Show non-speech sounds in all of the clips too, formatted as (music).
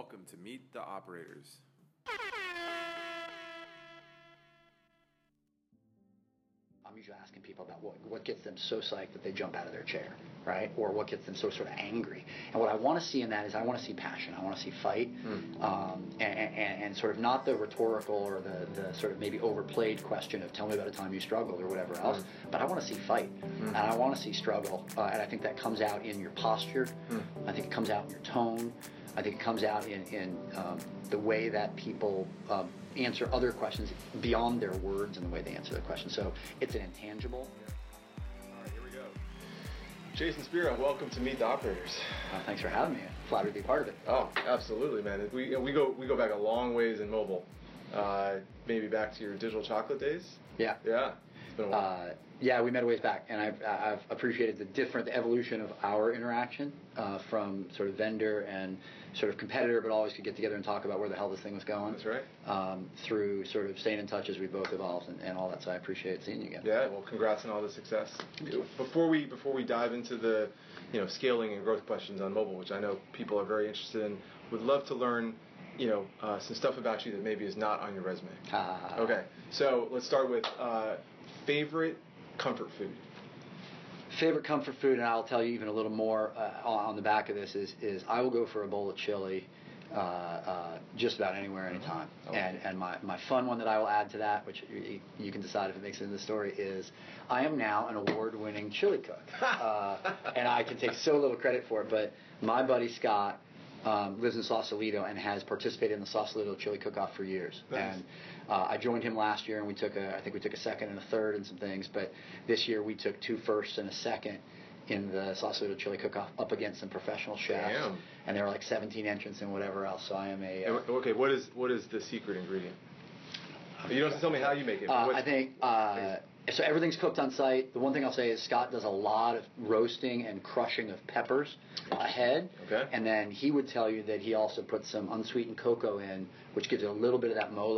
Welcome to Meet the Operators. I'm usually asking people about what, what gets them so psyched that they jump out of their chair, right? Or what gets them so sort of angry. And what I want to see in that is I want to see passion. I want to see fight, um, and, and, and sort of not the rhetorical or the, the sort of maybe overplayed question of tell me about a time you struggled or whatever else, but I want to see fight. And I want to see struggle. Uh, and I think that comes out in your posture. I think it comes out in your tone. I think it comes out in, in um, the way that people um, answer other questions beyond their words and the way they answer the question. So it's an intangible. All right, here we go. Jason Spero, welcome to Meet the Operators. Uh, thanks for having me. Flattered to be part of it. Oh, absolutely, man. We we go we go back a long ways in mobile. Uh, maybe back to your digital chocolate days. Yeah. Yeah, it's been a while. Uh, yeah, we met a ways back, and I've, I've appreciated the different the evolution of our interaction uh, from sort of vendor and sort of competitor, but always could get together and talk about where the hell this thing was going. That's right. Um, through sort of staying in touch as we both evolved and, and all that. So I appreciate seeing you again. yeah, well, congrats on all the success. Before we before we dive into the you know scaling and growth questions on mobile, which I know people are very interested in, would love to learn you know uh, some stuff about you that maybe is not on your resume. Ah. Okay, so let's start with uh, favorite comfort food. Favorite comfort food, and I'll tell you even a little more uh, on the back of this is is I will go for a bowl of chili. Uh, uh, just about anywhere, anytime. Oh. And and my, my fun one that I will add to that, which you, you can decide if it makes it in the story, is I am now an award-winning chili cook, (laughs) uh, and I can take so little credit for it. But my buddy Scott um, lives in Sausalito and has participated in the Sausalito Chili Cook-Off for years. Nice. And uh, I joined him last year, and we took a I think we took a second and a third and some things. But this year we took two firsts and a second in the Sausalito Chili Cook-Off up against some professional chefs, Damn. and there were like 17 entrants and whatever else. So I am a. Uh, Okay, what is what is the secret ingredient? You don't have to tell me how you make it. uh, I think uh, so. Everything's cooked on site. The one thing I'll say is Scott does a lot of roasting and crushing of peppers ahead, Okay. and then he would tell you that he also puts some unsweetened cocoa in, which gives it a little bit of that mole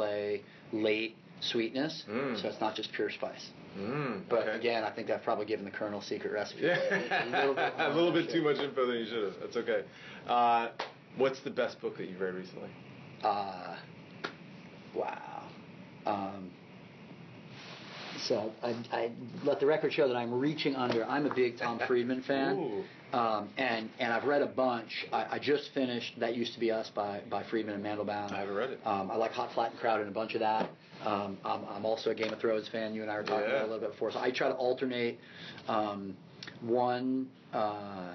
late sweetness. Mm. So it's not just pure spice. Mm, But okay. again, I think I've probably given the Colonel's secret recipe. Yeah, a little bit, (laughs) a little bit too much info than you should have. That's okay. Uh, what's the best book that you've read recently? Uh, wow. Um, so I, I let the record show that I'm reaching under. I'm a big Tom (laughs) Friedman fan, um, and and I've read a bunch. I, I just finished "That Used to Be Us" by by Friedman and Mandelbaum. I haven't read it. Um, I like Hot, Flat, and Crowded, and a bunch of that. Um, I'm, I'm also a Game of Thrones fan. You and I were talking Yeah. about a little bit before. So I try to alternate um, one. Uh,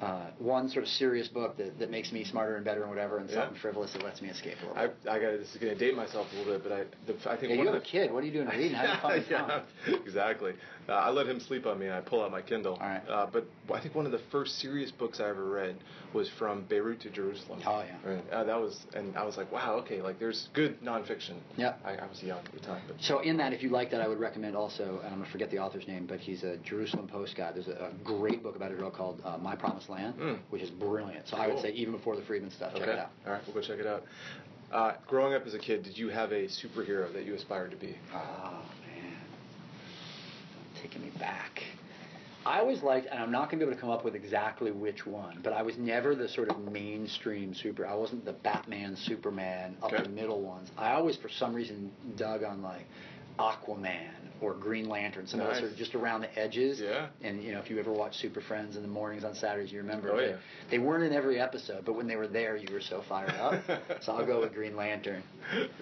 uh, one sort of serious book that, that makes me smarter and better and whatever, and Yeah. something frivolous that lets me escape a little I, bit. I got this is going to date myself a little bit, but I the, I think Yeah, one you of have a the kid. What are you doing reading? How do you (laughs) yeah, exactly. Uh, I let him sleep on me, and I pull out my Kindle. All right. Uh, but I think one of the first serious books I ever read was from Beirut to Jerusalem. Oh, yeah. Right. Uh, that was, and I was like, wow, okay, like there's good nonfiction. Yeah. I, I was young at the time, but So in that, if you like that, I would recommend also, and I'm gonna forget the author's name, but he's a Jerusalem Post guy. There's a, a great book about Israel called uh, My Promised Land, Mm. which is brilliant. So I would say even before the Friedman stuff, check it out. All right, we'll go check it out. Uh, growing up as a kid, did you have a superhero that you aspired to be? Oh man, taking me back. I always liked, and I'm not going to be able to come up with exactly which one, but I was never the sort of mainstream super. I wasn't the Batman, Superman, up Okay. the middle ones. I always, for some reason, dug on like Aquaman or Green Lantern, some of Nice. those sort of just around the edges. Yeah. And you know, if you ever watch Super Friends in the mornings on Saturdays, you remember Oh, they, yeah. they weren't in every episode, but when they were there, you were so fired up. (laughs) so I'll go with Green Lantern.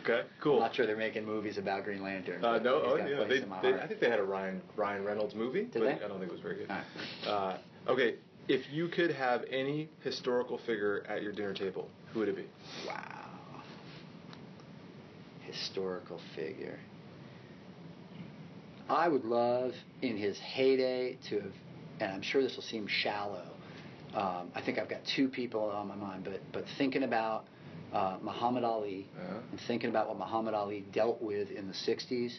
okay, cool. I'm not sure they're making movies about Green Lantern. Uh, no, oh, yeah, they, they. I think they had a Ryan Ryan Reynolds movie, Did but they? I don't think it was very good. Right. Uh, okay, if you could have any historical figure at your dinner table, who would it be? Wow. Historical figure. I would love in his heyday to have, and I'm sure this will seem shallow. Um, I think I've got two people on my mind, but but thinking about uh, Muhammad Ali Uh-huh. and thinking about what Muhammad Ali dealt with in the '60s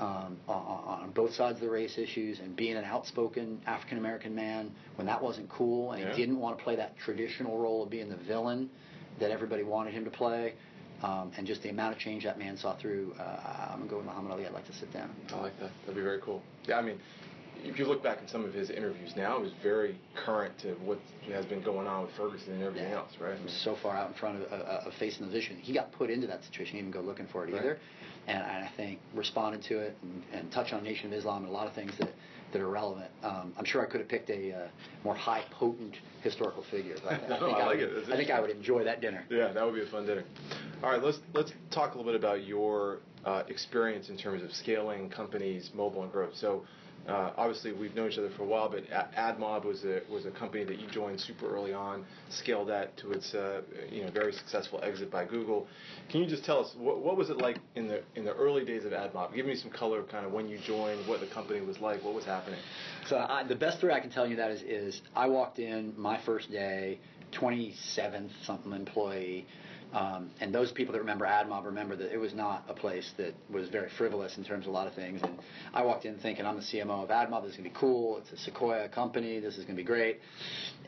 um, on, on both sides of the race issues, and being an outspoken African American man when that wasn't cool, and Yeah. he didn't want to play that traditional role of being the villain that everybody wanted him to play. Um, and just the amount of change that man saw through, uh, I'm gonna go with Muhammad Ali. I'd like to sit down. I like that. That'd be very cool. Yeah, I mean, if you look back at some of his interviews now, it was very current to what has been going on with Ferguson and everything Yeah. else, right? Was so far out in front of, uh, of facing the vision. He got put into that situation. He didn't go looking for it Right. either. And I think responded to it and, and touched on Nation of Islam and a lot of things that, that are relevant. Um, I'm sure I could have picked a uh, more high potent historical figure. But I, (laughs) I No, think I I, like would, it. I think I would enjoy that dinner. Yeah, that would be a fun dinner. All right, let's let's talk a little bit about your uh, experience in terms of scaling companies, mobile and growth. So. Uh, obviously, we've known each other for a while, but AdMob was a was a company that you joined super early on, scaled that to its uh, you know very successful exit by Google. Can you just tell us what, what was it like in the in the early days of AdMob? Give me some color, kind of when you joined, what the company was like, what was happening. So I, the best story I can tell you that is, is I walked in my first day, 27th something employee, um, and those people that remember AdMob remember that it was not a place that was very frivolous in terms of a lot of things. And I walked in thinking I'm the CMO of AdMob. This is gonna be cool. It's a Sequoia company. This is gonna be great.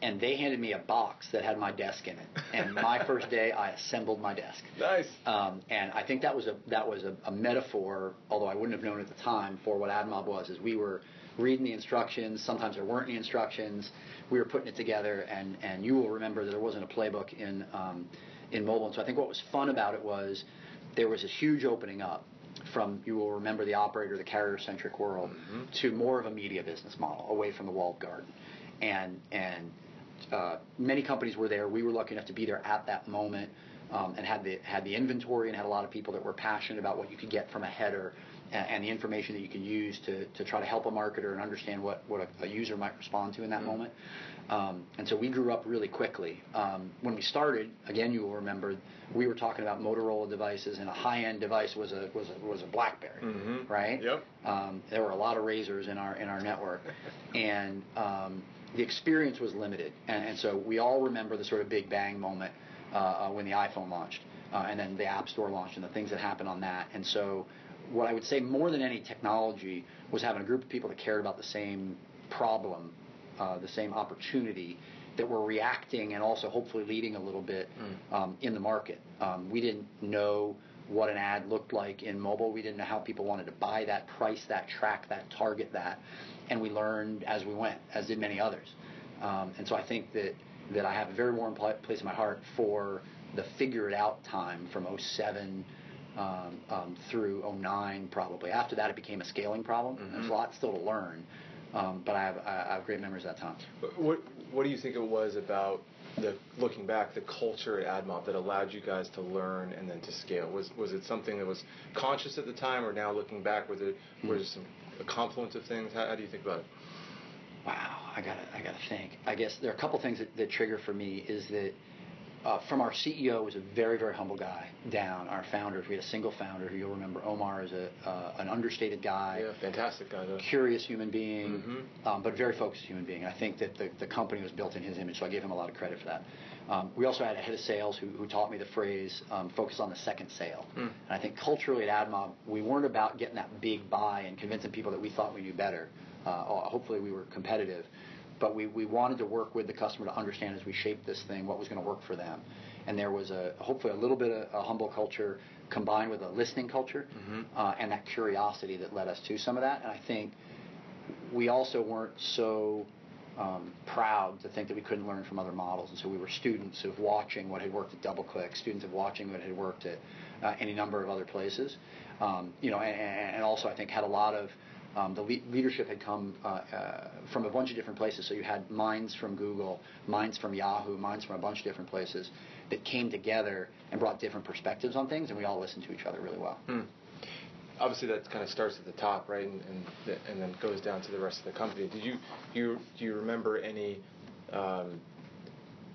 And they handed me a box that had my desk in it. And my (laughs) first day, I assembled my desk. Nice. Um, and I think that was a that was a, a metaphor, although I wouldn't have known at the time for what AdMob was. Is we were reading the instructions. Sometimes there weren't any instructions. We were putting it together, and and you will remember that there wasn't a playbook in um, in mobile. And so I think what was fun about it was there was this huge opening up from you will remember the operator, the carrier centric world, to more of a media business model, away from the walled garden, and and uh, many companies were there. We were lucky enough to be there at that moment um, and had the had the inventory and had a lot of people that were passionate about what you could get from a header and, and the information that you can use to, to try to help a marketer and understand what, what a, a user might respond to in that moment. Um, and so we grew up really quickly. Um, when we started, again, you will remember, we were talking about Motorola devices, and a high-end device was a was a, was a BlackBerry, Mhm. right? Yep. Um, there were a lot of RAZRs in our in our network, and um, the experience was limited. And, and so we all remember the sort of big bang moment uh, uh, when the iPhone launched, uh, and then the App Store launched, and the things that happened on that. And so, what I would say more than any technology was having a group of people that cared about the same problem, uh, the same opportunity. That were reacting and also hopefully leading a little bit um, in the market. Um, we didn't know what an ad looked like in mobile. We didn't know how people wanted to buy that, price that, track that, target that, and we learned as we went, as did many others. Um, and so I think that that I have a very warm pla- place in my heart for the figure it out time from 07 um, um, through 09 probably. After that, it became a scaling problem. There's a lot still to learn, um, but I have I have great memories of that time. What What do you think it was about the looking back the culture at AdMob that allowed you guys to learn and then to scale? Was Was it something that was conscious at the time, or now looking back, was it was it some a confluence of things? How, how do you think about it? Wow, I gotta, I gotta think. I guess there are a couple things that, that trigger for me is that uh, from our CEO was a very, very humble guy down. Our founders, we had a single founder who you'll remember Omar is a uh, an understated guy, Yeah, fantastic guy though. curious human being, Mhm. um, but very focused human being. I think that the, the company was built in his image, so I gave him a lot of credit for that. Um, we also had a head of sales who, who taught me the phrase um, "focus on the second sale." Mm. And I think culturally at AdMob, we weren't about getting that big buy and convincing people that we thought we knew better. Uh, hopefully, we were competitive, but we, we wanted to work with the customer to understand as we shaped this thing what was going to work for them. And there was a hopefully a little bit of a humble culture combined with a listening culture Mhm. uh, and that curiosity that led us to some of that. And I think we also weren't so um, proud to think that we couldn't learn from other models, and so we were students of watching what had worked at DoubleClick, students of watching what had worked at uh, any number of other places. Um, you know, and, and also I think had a lot of um, the le- leadership had come uh, uh, from a bunch of different places. So you had minds from Google, minds from Yahoo, minds from a bunch of different places that came together and brought different perspectives on things, and we all listened to each other really well. Hmm. Obviously, that kind of starts at the top, right, and and, th- and then goes down to the rest of the company. Did you you do you remember any um,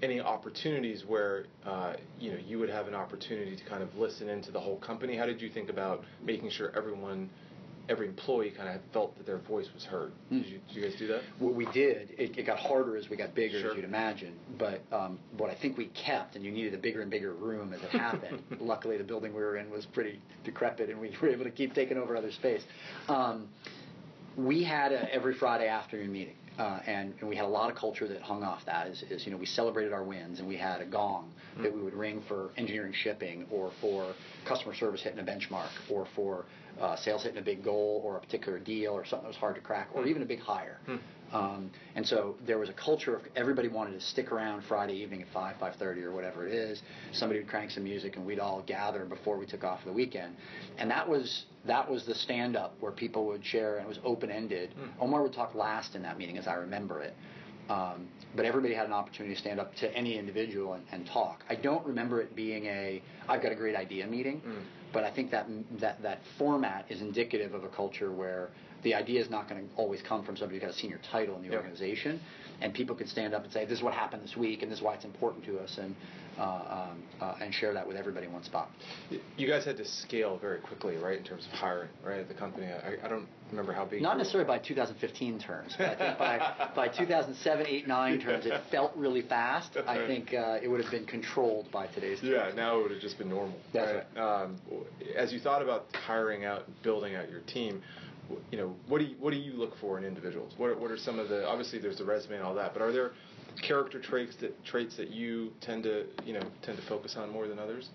any opportunities where uh, you know you would have an opportunity to kind of listen into the whole company? How did you think about making sure everyone, every employee, kind of felt that their voice was heard? Hmm. Did you, did you guys do that? What we did, it, it got harder as we got bigger, Sure. as you'd imagine. But um, what I think we kept, and you needed a bigger and bigger room as it happened. (laughs) Luckily, the building we were in was pretty decrepit, and we were able to keep taking over other space. Um, we had a every Friday afternoon meeting. Uh, and, and we had a lot of culture that hung off that. Is, is you know we celebrated our wins, and we had a gong mm. that we would ring for engineering shipping, or for customer service hitting a benchmark, or for uh, sales hitting a big goal, or a particular deal, or something that was hard to crack, or mm. even a big hire. Mm. Um, and so there was a culture of everybody wanted to stick around Friday evening at 5, 5.30 or whatever it is. Somebody would crank some music and we'd all gather before we took off for the weekend. And that was that was the stand-up where people would share and it was open-ended. Mm. Omar would talk last in that meeting as I remember it. Um, but everybody had an opportunity to stand up to any individual and, and, talk. I don't remember it being a I've got a great idea meeting, mm. but I think that that that format is indicative of a culture where the idea is not going to always come from somebody who has got a senior title in the yep. organization, and people can stand up and say, "This is what happened this week, and this is why it's important to us," and uh, um, uh, and share that with everybody in one spot. You guys had to scale very quickly, right, in terms of hiring, right, at the company. I, I don't remember how big. Not necessarily by 2015 terms, but I think by (laughs) by 2007, 8, 9 terms, it felt really fast. I think uh, it would have been controlled by today's. Terms. Yeah, now it would have just been normal. That's right. right. Um, as you thought about hiring out, building out your team you know, what do you, what do you look for in individuals? What what are some of the obviously there's the resume and all that, but are there character traits that traits that you tend to you know tend to focus on more than others?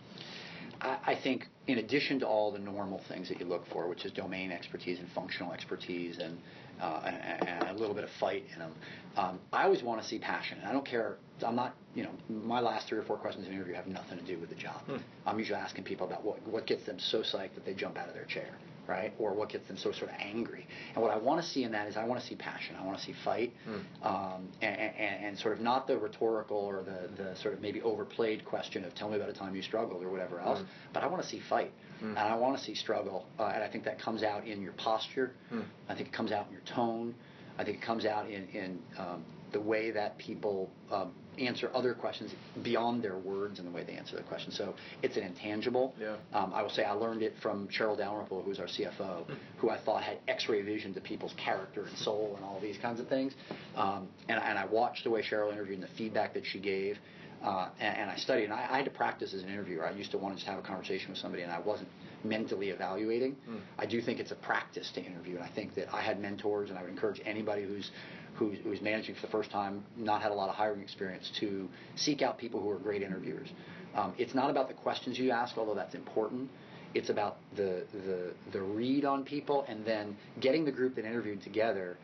I think in addition to all the normal things that you look for, which is domain expertise and functional expertise and, uh, and, and a little bit of fight in them, um, I always want to see passion. I don't care. I'm not, you know, my last three or four questions in an interview have nothing to do with the job. Hmm. I'm usually asking people about what what gets them so psyched that they jump out of their chair right? Or what gets them so sort of angry. And what I want to see in that is I want to see passion. I want to see fight, mm. um, and, and, and, sort of not the rhetorical or the, the sort of maybe overplayed question of tell me about a time you struggled or whatever else, mm. but I want to see fight. Mm. And I want to see struggle, uh, and I think that comes out in your posture. Mm. I think it comes out in your tone. I think it comes out in, in um, the way that people um, answer other questions beyond their words and the way they answer the question. So it's an intangible. Yeah. Um, I will say I learned it from Cheryl Dalrymple, who's our CFO, who I thought had X-ray vision to people's character and soul and all these kinds of things. Um, and, and I watched the way Cheryl interviewed and the feedback that she gave. Uh, and, and, I studied, and I, I, had to practice as an interviewer. I used to want to just have a conversation with somebody, and I wasn't mentally evaluating. Mm. I do think it's a practice to interview, and I think that I had mentors, and I would encourage anybody who's who's, who's managing for the first time, not had a lot of hiring experience, to seek out people who are great interviewers. Um, it's not about the questions you ask, although that's important. It's about the, the, the read on people and then getting the group that interviewed together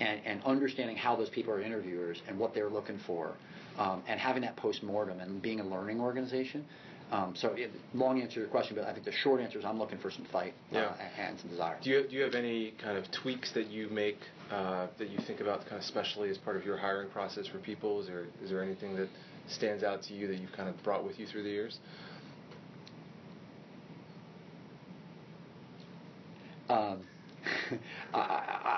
and, and understanding how those people are interviewers and what they're looking for um, and having that post mortem and being a learning organization. Um, so, it, long answer to your question, but I think the short answer is I'm looking for some fight uh, yeah. and some desire. Do you do you have any kind of tweaks that you make uh, that you think about kind of specially as part of your hiring process for people? Is there is there anything that stands out to you that you've kind of brought with you through the years? Um, (laughs) I,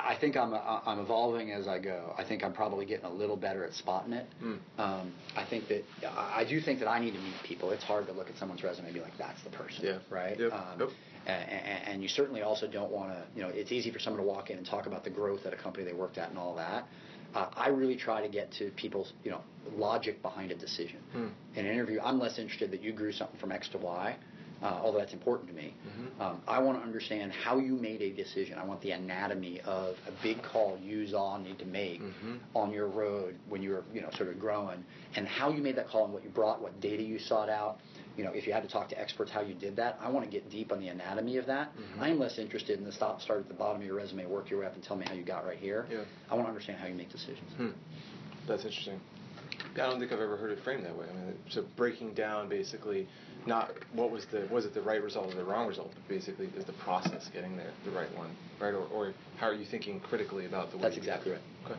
I, think I'm I'm evolving as I go. I think I'm probably getting a little better at spotting it. Mm. Um, I think that I do think that I need to meet people. It's hard to look at someone's resume and be like, "That's the person," yeah. right? Yep. Um, yep. And, and, you certainly also don't want to. You know, it's easy for someone to walk in and talk about the growth at a company they worked at and all that. Uh, I really try to get to people's, you know, logic behind a decision. Mm. In an interview, I'm less interested that you grew something from X to Y uh, although that's important to me. Mm-hmm. Um, I want to understand how you made a decision. I want the anatomy of a big call you all need to make mm-hmm. on your road when you were, you know, sort of growing, and how you made that call and what you brought, what data you sought out. You know, if you had to talk to experts, how you did that. I want to get deep on the anatomy of that. Mm-hmm. I am less interested in the stop, start at the bottom of your resume, work your way up, and tell me how you got right here. Yeah. I want to understand how you make decisions. Hmm. That's interesting. I don't think I've ever heard it framed that way. I mean, so breaking down basically not what was the was it the right result or the wrong result, but basically is the process getting there the right one, right? Or, or how are you thinking critically about the way? That's exactly right. Okay,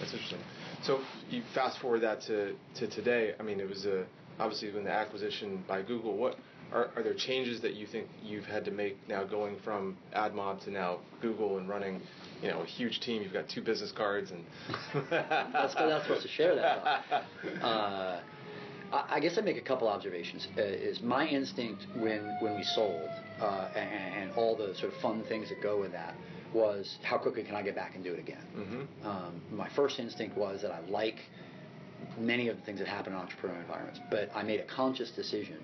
that's interesting. So you fast forward that to, to today. I mean, it was a, obviously when the acquisition by Google. What are, are there changes that you think you've had to make now going from AdMob to now Google and running, you know, a huge team? You've got two business cards and. (laughs) that's not supposed to share that. (laughs) Uh, I guess I make a couple observations. Uh, is my instinct when when we sold uh, and, and, all the sort of fun things that go with that was how quickly can I get back and do it again? Mm-hmm. Um, my first instinct was that I like many of the things that happen in entrepreneurial environments, but I made a conscious decision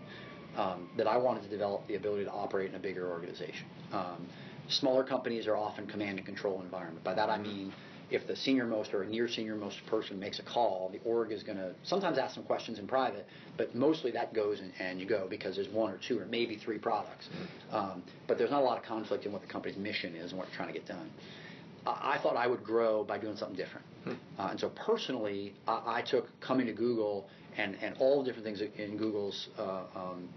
um, that I wanted to develop the ability to operate in a bigger organization. Um, smaller companies are often command and control environment. By that I mean if the senior most or a near senior most person makes a call, the org is going to sometimes ask some questions in private, but mostly that goes and, and you go because there's one or two or maybe three products. Um, but there's not a lot of conflict in what the company's mission is and what you're trying to get done. I, I thought I would grow by doing something different. Hmm. Uh, and so personally, I, I, took coming to Google and, and all the different things in Google's uh, um,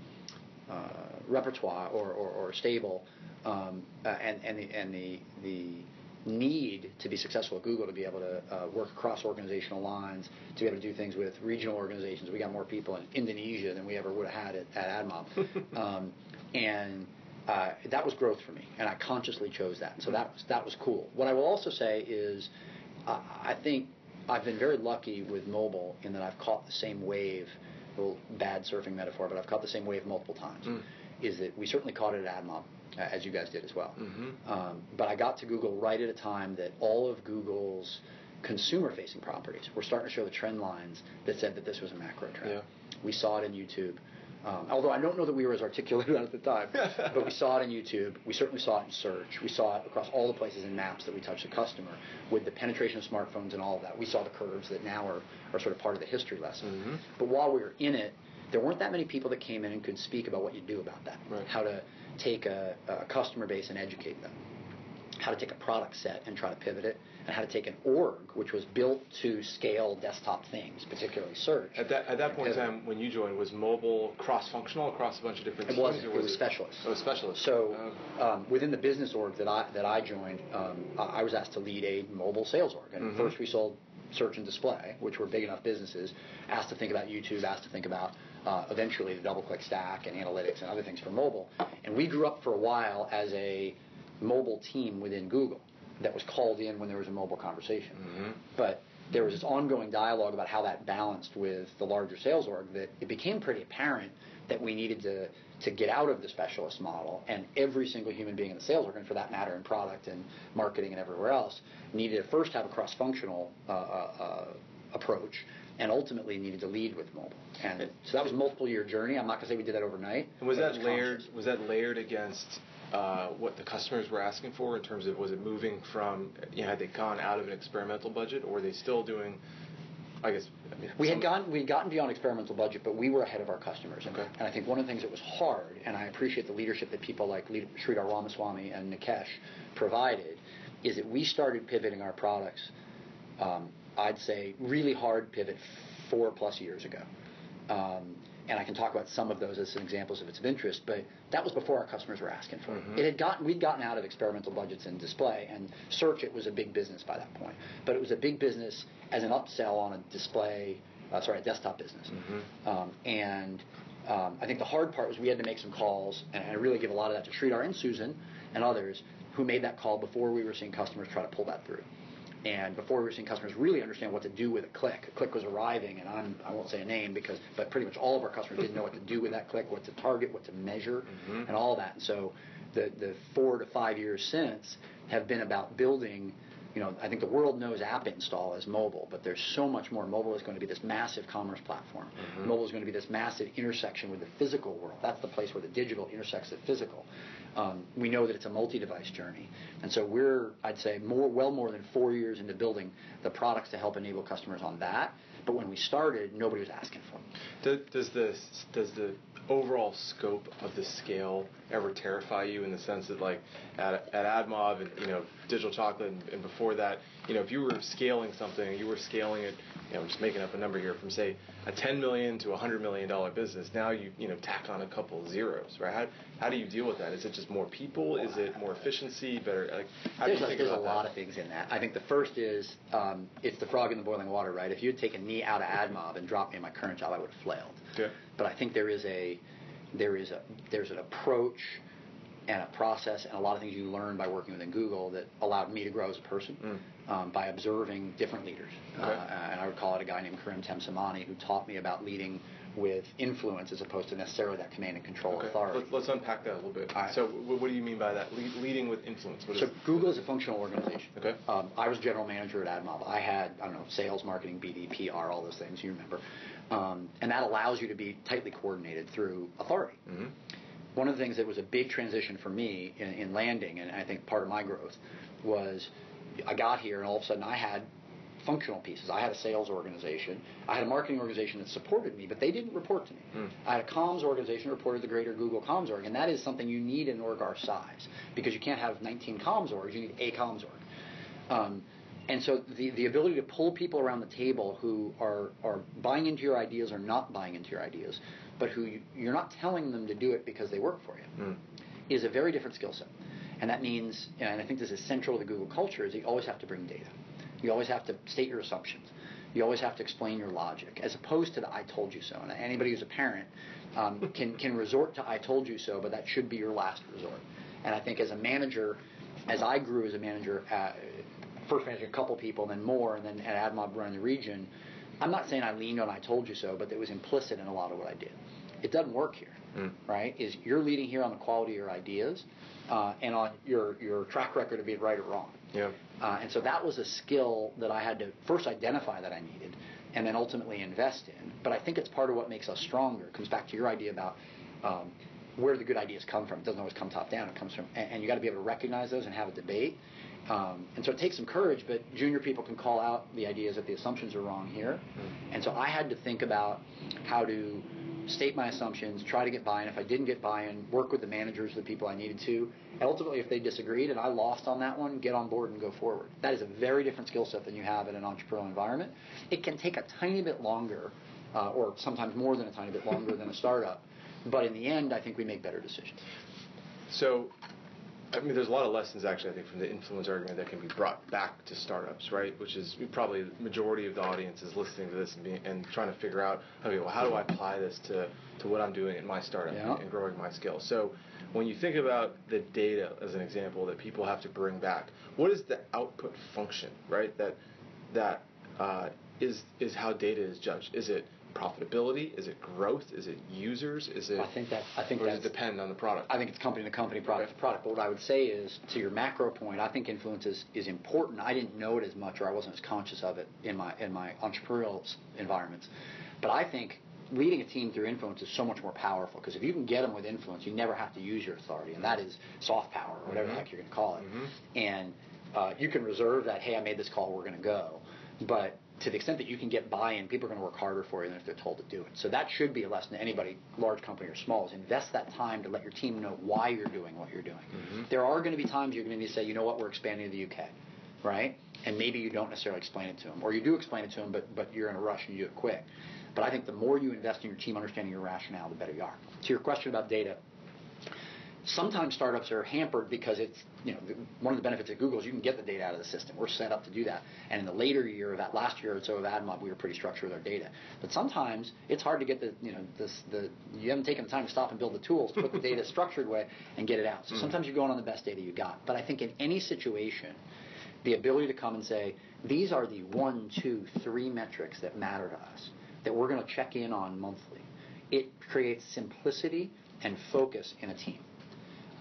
uh, repertoire or, or, or stable um, uh, and, and, the, and the, the need to be successful at Google to be able to uh, work across organizational lines, to be able to do things with regional organizations. We got more people in Indonesia than we ever would have had at, at AdMob. (laughs) um, and uh, that was growth for me, and I consciously chose that. So that was, that was cool. What I will also say is uh, I think I've been very lucky with mobile in that I've caught the same wave, a little bad surfing metaphor, but I've caught the same wave multiple times. Mm. Is that we certainly caught it at AdMob as you guys did as well. Mm-hmm. Um, but I got to Google right at a time that all of Google's consumer-facing properties were starting to show the trend lines that said that this was a macro trend. Yeah. We saw it in YouTube. Um, although I don't know that we were as articulate about (laughs) it at the time, (laughs) but we saw it in YouTube. We certainly saw it in search. We saw it across all the places in Maps that we touched the customer with the penetration of smartphones and all of that. We saw the curves that now are, are sort of part of the history lesson. Mm-hmm. But while we were in it, there weren't that many people that came in and could speak about what you do about that. Right. How to take a, a customer base and educate them, how to take a product set and try to pivot it, and how to take an org, which was built to scale desktop things, particularly search. At that, at that point in time, when you joined, was mobile cross-functional across a bunch of different it teams? Wasn't, it was, was specialist. Oh, specialist. So oh. um, within the business org that I, that I joined, um, I was asked to lead a mobile sales org. And mm-hmm. first we sold search and display, which were big enough businesses, asked to think about YouTube, asked to think about uh, eventually the DoubleClick stack and analytics and other things for mobile. And we grew up for a while as a mobile team within Google that was called in when there was a mobile conversation. Mm-hmm. But there was this ongoing dialogue about how that balanced with the larger sales org that it became pretty apparent that we needed to to get out of the specialist model and every single human being in the sales org and for that matter in product and marketing and everywhere else needed to first have a cross-functional uh, uh, uh approach and ultimately needed to lead with mobile. And so that was a multiple year journey. I'm not going to say we did that overnight. And was that was layered? Conscious. Was that layered against uh, what the customers were asking for in terms of was it moving from you know had they gone out of an experimental budget or were they still doing? I guess I mean, we had gone we had gotten beyond experimental budget, but we were ahead of our customers. Okay. And I think one of the things that was hard, and I appreciate the leadership that people like Sridhar Ramaswamy and Nikesh provided, is that we started pivoting our products. Um, I'd say really hard pivot four plus years ago. Um, and I can talk about some of those as some examples if it's of interest, but that was before our customers were asking for mm-hmm. it. It had gotten we'd gotten out of experimental budgets in display and search. It was a big business by that point, but it was a big business as an upsell on a display, uh, sorry, a desktop business. Mm-hmm. Um, and um, I think the hard part was we had to make some calls, and I really give a lot of that to Sridhar and Susan and others who made that call before we were seeing customers try to pull that through. And before we were seeing customers really understand what to do with a click, a click was arriving, and I'm, I won't say a name because, but pretty much all of our customers didn't know what to do with that click, what to target, what to measure, mm-hmm. and all that. And so the, the four to five years since have been about building you know, I think the world knows app install as mobile, but there's so much more. Mobile is going to be this massive commerce platform. Mm-hmm. Mobile is going to be this massive intersection with the physical world. That's the place where the digital intersects the physical. Um, we know that it's a multi-device journey, and so we're, I'd say, more well more than four years into building the products to help enable customers on that. But when we started, nobody was asking for them. Does, does the does the overall scope of the scale ever terrify you in the sense that like at, at AdMob and you know Digital Chocolate and, and before that, you know if you were scaling something, you were scaling it you know, just making up a number here from say a 10 million to a 100 million dollar business. Now you you know tack on a couple zeros, right? How, how do you deal with that? Is it just more people? Is it more efficiency? Better like how there's do you think a, There's a lot of things in that. I think the first is um, it's the frog in the boiling water, right? If you had taken me out of AdMob and dropped me in my current job, I would have flailed. Yeah. But I think there is a there is a there's an approach and a process and a lot of things you learn by working within Google that allowed me to grow as a person mm. um, by observing different leaders. Okay. Uh, and I would call it a guy named Karim Temsamani who taught me about leading with influence as opposed to necessarily that command and control okay. authority. Let's, let's, unpack that a little bit. Right. So, what, what, do you mean by that? Le- leading with influence. What so, is Google is a functional organization. Okay. Um, I was general manager at AdMob. I had I don't know sales, marketing, BD, PR, all those things. You remember, um, and that allows you to be tightly coordinated through authority. Mm-hmm one of the things that was a big transition for me in, in landing, and I think part of my growth, was I got here and all of a sudden I had functional pieces. I had a sales organization. I had a marketing organization that supported me, but they didn't report to me. Mm. I had a comms organization that reported the greater Google comms org, and that is something you need in an org our size because you can't have 19 comms orgs. You need a comms org. Um, and so the, the ability to pull people around the table who are, are buying into your ideas or not buying into your ideas, but who you, you're not telling them to do it because they work for you, mm. is a very different skill set. And that means, and I think this is central to the Google culture, is you always have to bring data. You always have to state your assumptions. You always have to explain your logic, as opposed to the "I told you so." And anybody who's a parent um, (laughs) can can resort to "I told you so," but that should be your last resort. And I think as a manager, as I grew as a manager, uh, first managing a couple people, and then more, and then at AdMob running the region, I'm not saying I leaned on "I told you so," but it was implicit in a lot of what I did. It doesn't work here, mm. right? Is you're leading here on the quality of your ideas uh, and on your your track record of being right or wrong. Yeah. Uh, and so that was a skill that I had to first identify that I needed and then ultimately invest in. But I think it's part of what makes us stronger. It comes back to your idea about um, where the good ideas come from. It doesn't always come top down. It comes from, and, and you got to be able to recognize those and have a debate. Um, and so it takes some courage, but junior people can call out the ideas that the assumptions are wrong here. And so I had to think about how to state my assumptions, try to get buy-in. If I didn't get buy-in, work with the managers, the people I needed to. And ultimately, if they disagreed and I lost on that one, get on board and go forward. That is a very different skill set than you have in an entrepreneurial environment. It can take a tiny bit longer, uh, or sometimes more than a tiny bit longer than a startup. But in the end, I think we make better decisions. So I mean, there's a lot of lessons actually, I think, from the influence argument that can be brought back to startups, right? Which is probably the majority of the audience is listening to this and, being, and trying to figure out, okay, well, how do I apply this to, to what I'm doing in my startup yeah. and, and growing my skills? So when you think about the data as an example that people have to bring back, what is the output function, right? That that uh, is is how data is judged. Is it profitability? Is it growth? Is it users? Is it? I think that I think or does it depend on the product? I think it's company to company, product okay. to product. But what I would say is, to your macro point, I think influence is, is important. I didn't know it as much, or I wasn't as conscious of it in my in my entrepreneurial environments. But I think leading a team through influence is so much more powerful because if you can get them with influence, you never have to use your authority, and that is soft power or whatever mm-hmm. the heck you're going to call it. Mm-hmm. And uh, you can reserve that. Hey, I made this call. We're going to go. But to the extent that you can get buy-in, people are going to work harder for you than if they're told to do it. So that should be a lesson to anybody, large company or small, is invest that time to let your team know why you're doing what you're doing. Mm-hmm. There are going to be times you're going to need to say, you know what, we're expanding to the UK, right? And maybe you don't necessarily explain it to them, or you do explain it to them, but but you're in a rush and you do it quick. But I think the more you invest in your team understanding your rationale, the better you are. To your question about data, sometimes startups are hampered because it's you know one of the benefits of Google is you can get the data out of the system. We're set up to do that. And in the later year of that last year or so of AdMob, we were pretty structured with our data. But sometimes it's hard to get the you know this the you haven't taken the time to stop and build the tools to put the data (laughs) structured way and get it out. So mm. sometimes you're going on the best data you got. But I think in any situation, the ability to come and say these are the one, two, three metrics that matter to us that we're going to check in on monthly. It creates simplicity and focus in a team.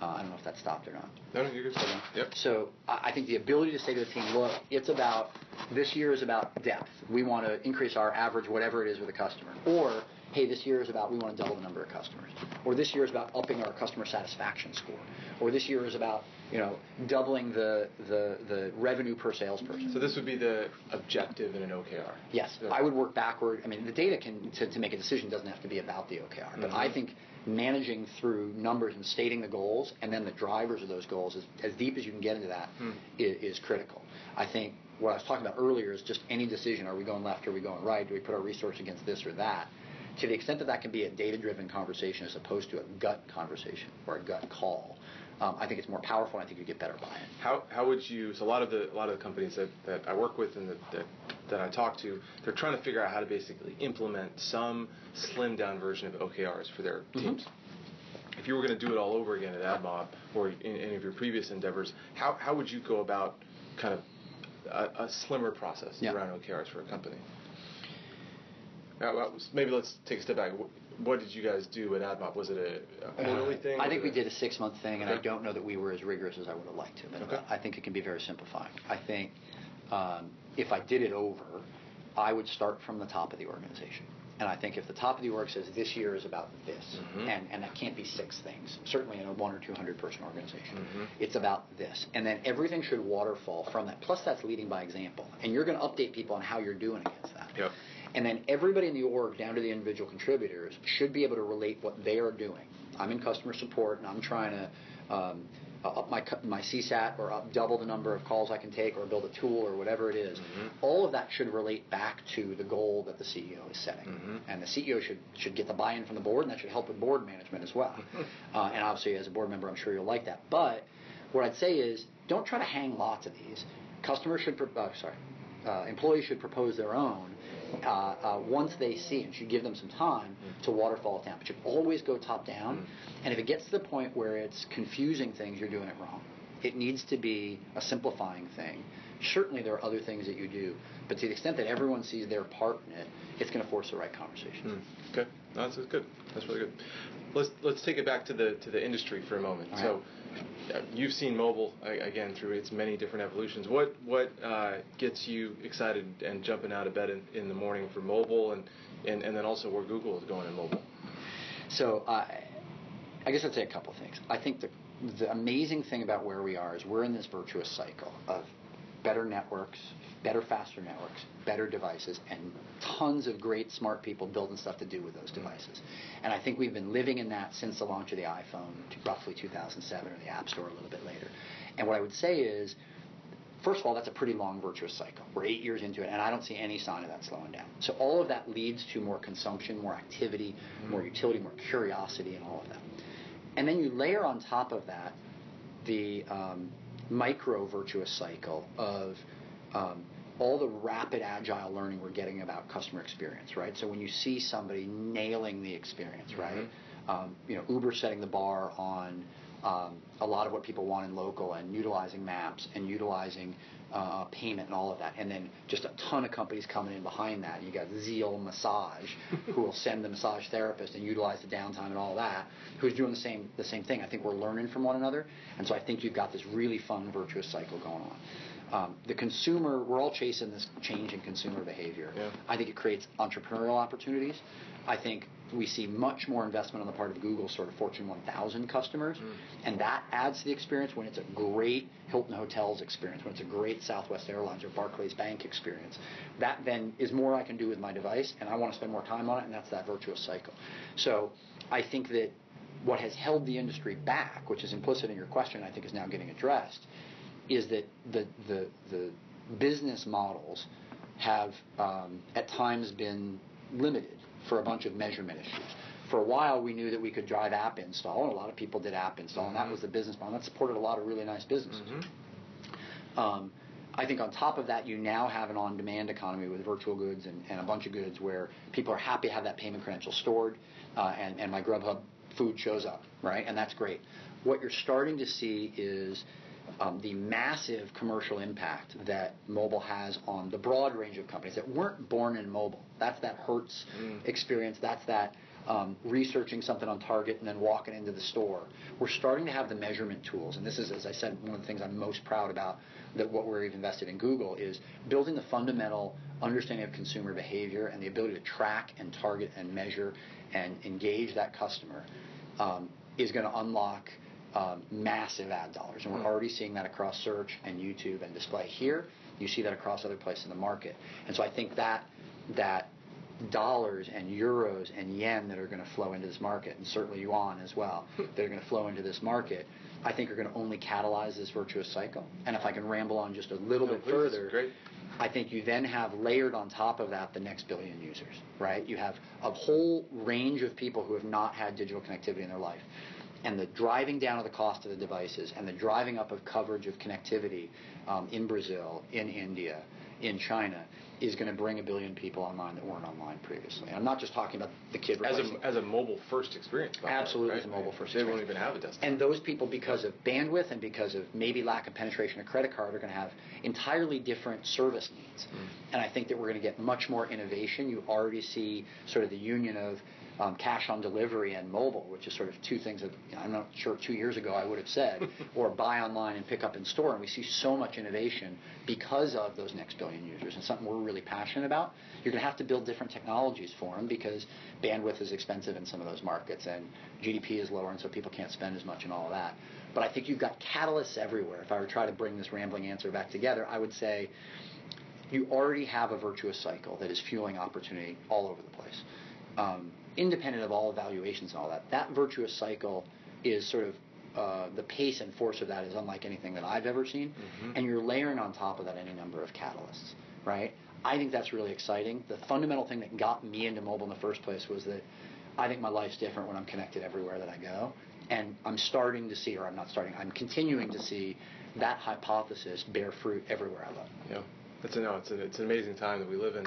Uh, I don't know if that stopped or not. No, no, you're good. Okay. Yep. So I think the ability to say to the team, look, it's about this year is about depth. We want to increase our average, whatever it is, with a customer. Or hey, this year is about we want to double the number of customers. Or this year is about upping our customer satisfaction score. Or this year is about you know doubling the the, the revenue per salesperson. So this would be the objective in an OKR. Yes, I would work backward. I mean, the data can to, to make a decision doesn't have to be about the OKR, but mm-hmm. I think managing through numbers and stating the goals and then the drivers of those goals, is, as deep as you can get into that, hmm. is, is critical. I think what I was talking about earlier is just any decision: are we going left? Are we going right? Do we put our resource against this or that? To the extent that that can be a data-driven conversation as opposed to a gut conversation or a gut call, um, I think it's more powerful. and I think you get better buy-in. How how would you? So a lot of the a lot of the companies that, that I work with and that, that that I talk to, they're trying to figure out how to basically implement some slimmed down version of OKRs for their mm-hmm. teams. Mm-hmm. If you were going to do it all over again at AdMob or in any of your previous endeavors, how how would you go about kind of a, a slimmer process yeah. around OKRs for a company? Now, maybe let's take a step back what did you guys do at AdMob? Was it a, a quarterly uh, thing? I think we did a six month thing, and okay. I don't know that we were as rigorous as I would have liked to. But okay. I think it can be very simplifying. I think um, if I did it over, I would start from the top of the organization. And I think if the top of the org says this year is about this, Mhm. and, and that can't be six things, certainly in a one or two hundred person organization, Mhm. it's about this. And then everything should waterfall from that. Plus, that's leading by example. And you're going to update people on how you're doing against that. Yep. And then everybody in the org, down to the individual contributors, should be able to relate what they are doing. I'm in customer support and I'm trying to um, up my my CSAT or up double the number of calls I can take or build a tool or whatever it is. Mhm. All of that should relate back to the goal that the CEO is setting, Mhm. and the CEO should should get the buy-in from the board, and that should help with board management as well. (laughs) uh, and obviously, as a board member, I'm sure you'll like that. But what I'd say is, don't try to hang lots of these. Customers should, pro- uh, sorry, uh, employees should propose their own uh, uh, once they see and should give them some time to waterfall it down. But should always go top down. And if it gets to the point where it's confusing things, you're doing it wrong. It needs to be a simplifying thing. Certainly, there are other things that you do, but to the extent that everyone sees their part in it, it's going to force the right conversation. Hmm. Okay, no, that's, that's good. That's really good. Let's let's take it back to the to the industry for a moment. All So, you've seen mobile again through its many different evolutions. What what uh, gets you excited and jumping out of bed in, in the morning for mobile, and, and and then also where Google is going in mobile? So uh, I guess I'd say a couple things. I think the the amazing thing about where we are is we're in this virtuous cycle of better networks, better, faster networks, better devices, and tons of great, smart people building stuff to do with those devices. And I think we've been living in that since the launch of the iPhone, roughly 2007, or the App Store a little bit later. And what I would say is, first of all, that's a pretty long virtuous cycle. We're eight years into it, and I don't see any sign of that slowing down. So all of that leads to more consumption, more activity, more utility, more curiosity, and all of that. And then you layer on top of that the um, micro virtuous cycle of um, all the rapid agile learning we're getting about customer experience, right? So when you see somebody nailing the experience, right? Um, you know, Uber setting the bar on um, a lot of what people want in local and utilizing maps and utilizing uh, payment and all of that, and then just a ton of companies coming in behind that. You got Zeel Massage, (laughs) who will send the massage therapist and utilize the downtime and all that, who's doing the same the same thing. I think we're learning from one another, and so I think you've got this really fun virtuous cycle going on. Um, the consumer, we're all chasing this change in consumer behavior. Yeah. I think it creates entrepreneurial opportunities. I think we see much more investment on the part of Google sort of Fortune 1000 customers, and that adds to the experience when it's a great Hilton Hotels experience, when it's a great Southwest Airlines or Barclays Bank experience. That then is more I can do with my device, and I want to spend more time on it, and that's that virtuous cycle. So I think that what has held the industry back, which is implicit in your question, I think is now getting addressed, is that the the, the business models have um, at times been limited for a bunch of measurement issues. For a while, we knew that we could drive app install, and a lot of people did app install, and that was the business model. That supported a lot of really nice businesses. Um, I think on top of that, you now have an on-demand economy with virtual goods and, and a bunch of goods where people are happy to have that payment credential stored, uh, and, and my Grubhub food shows up, right? And that's great. What you're starting to see is um, the massive commercial impact that mobile has on the broad range of companies that weren't born in mobile. That's that Hertz experience. That's that um, researching something on Target and then walking into the store. We're starting to have the measurement tools, and this is, as I said, one of the things I'm most proud about that what we've invested in Google is building the fundamental understanding of consumer behavior and the ability to track and target and measure and engage that customer um, is going to unlock um, massive ad dollars, and we're already seeing that across search and YouTube and display. Here, you see that across other places in the market, and so I think that that dollars and euros and yen that are going to flow into this market, and certainly yuan as well, that are going to flow into this market, I think are going to only catalyze this virtuous cycle. And if I can ramble on just a little No, bit please, further. I think you then have layered on top of that the next billion users, right? You have a whole range of people who have not had digital connectivity in their life. And the driving down of the cost of the devices and the driving up of coverage of connectivity um, in Brazil, in India, in China is going to bring a billion people online that weren't online previously. I'm not just talking about the kid As a, as a mobile first experience. by the way, Absolutely, right? as a mobile first They won't even have a desktop. And those people, because of bandwidth and because of maybe lack of penetration of credit card, are going to have entirely different service needs. And I think that we're going to get much more innovation. You already see sort of the union of um, cash on delivery and mobile, which is sort of two things that you know, I'm not sure two years ago I would have said, (laughs) or buy online and pick up in store. And we see so much innovation because of those next billion users, and something we're really passionate about. You're going to have to build different technologies for them because bandwidth is expensive in some of those markets, and GDP is lower, and so people can't spend as much and all of that. But I think you've got catalysts everywhere. If I were to try to bring this rambling answer back together, I would say you already have a virtuous cycle that is fueling opportunity all over the place. Um, independent of all evaluations and all that, that virtuous cycle is sort of uh, the pace and force of that is unlike anything that I've ever seen, mm-hmm. and you're layering on top of that any number of catalysts, right? I think that's really exciting. The fundamental thing that got me into mobile in the first place was that I think my life's different when I'm connected everywhere that I go, and I'm starting to see, or I'm not starting, I'm continuing to see that hypothesis bear fruit everywhere I look. Yeah. It's, a, no, it's, a, it's an amazing time that we live in.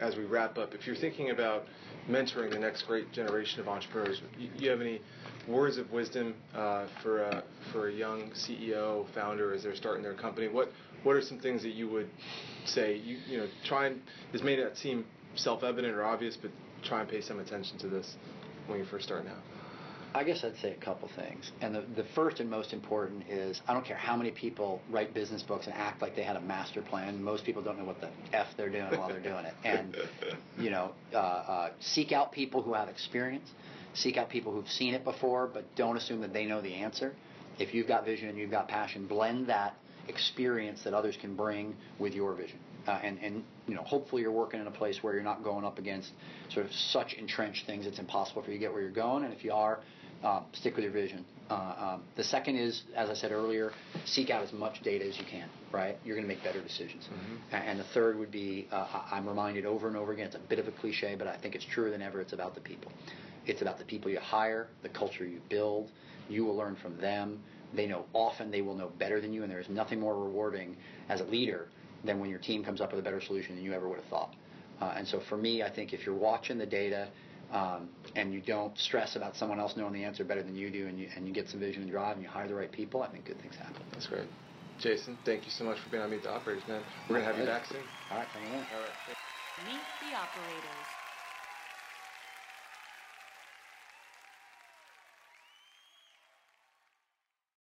As we wrap up, if you're thinking about mentoring the next great generation of entrepreneurs, you, you have any words of wisdom uh, for a, for a young CEO founder as they're starting their company? What what are some things that you would say? You you know, try and this may not seem self-evident or obvious, but try and pay some attention to this when you're first starting out. I guess I'd say a couple things. And the, the first and most important is I don't care how many people write business books and act like they had a master plan. Most people don't know what the F they're doing while they're doing it. And, (laughs) you know, uh, uh, seek out people who have experience, seek out people who've seen it before, but don't assume that they know the answer. If you've got vision and you've got passion, blend that experience that others can bring with your vision. Uh, and, and you know, hopefully you're working in a place where you're not going up against sort of such entrenched things it's impossible for you to get where you're going. And if you are, uh, stick with your vision. Uh, um, the second is, as I said earlier, seek out as much data as you can. Right, you're going to make better decisions. Mm-hmm. And the third would be, uh, I'm reminded over and over again. It's a bit of a cliche, but I think it's truer than ever. It's about the people. It's about the people you hire, the culture you build. You will learn from them. They know often they will know better than you, and there is nothing more rewarding as a leader than when your team comes up with a better solution than you ever would have thought. Uh, and so for me, I think if you're watching the data um, and you don't stress about someone else knowing the answer better than you do, and you, and you get some vision and drive, and you hire the right people, I think good things happen. That's great. Jason, thank you so much for being on Meet the Operators, man. We're going to have you back soon. All right, come on. All right. Meet the Operators.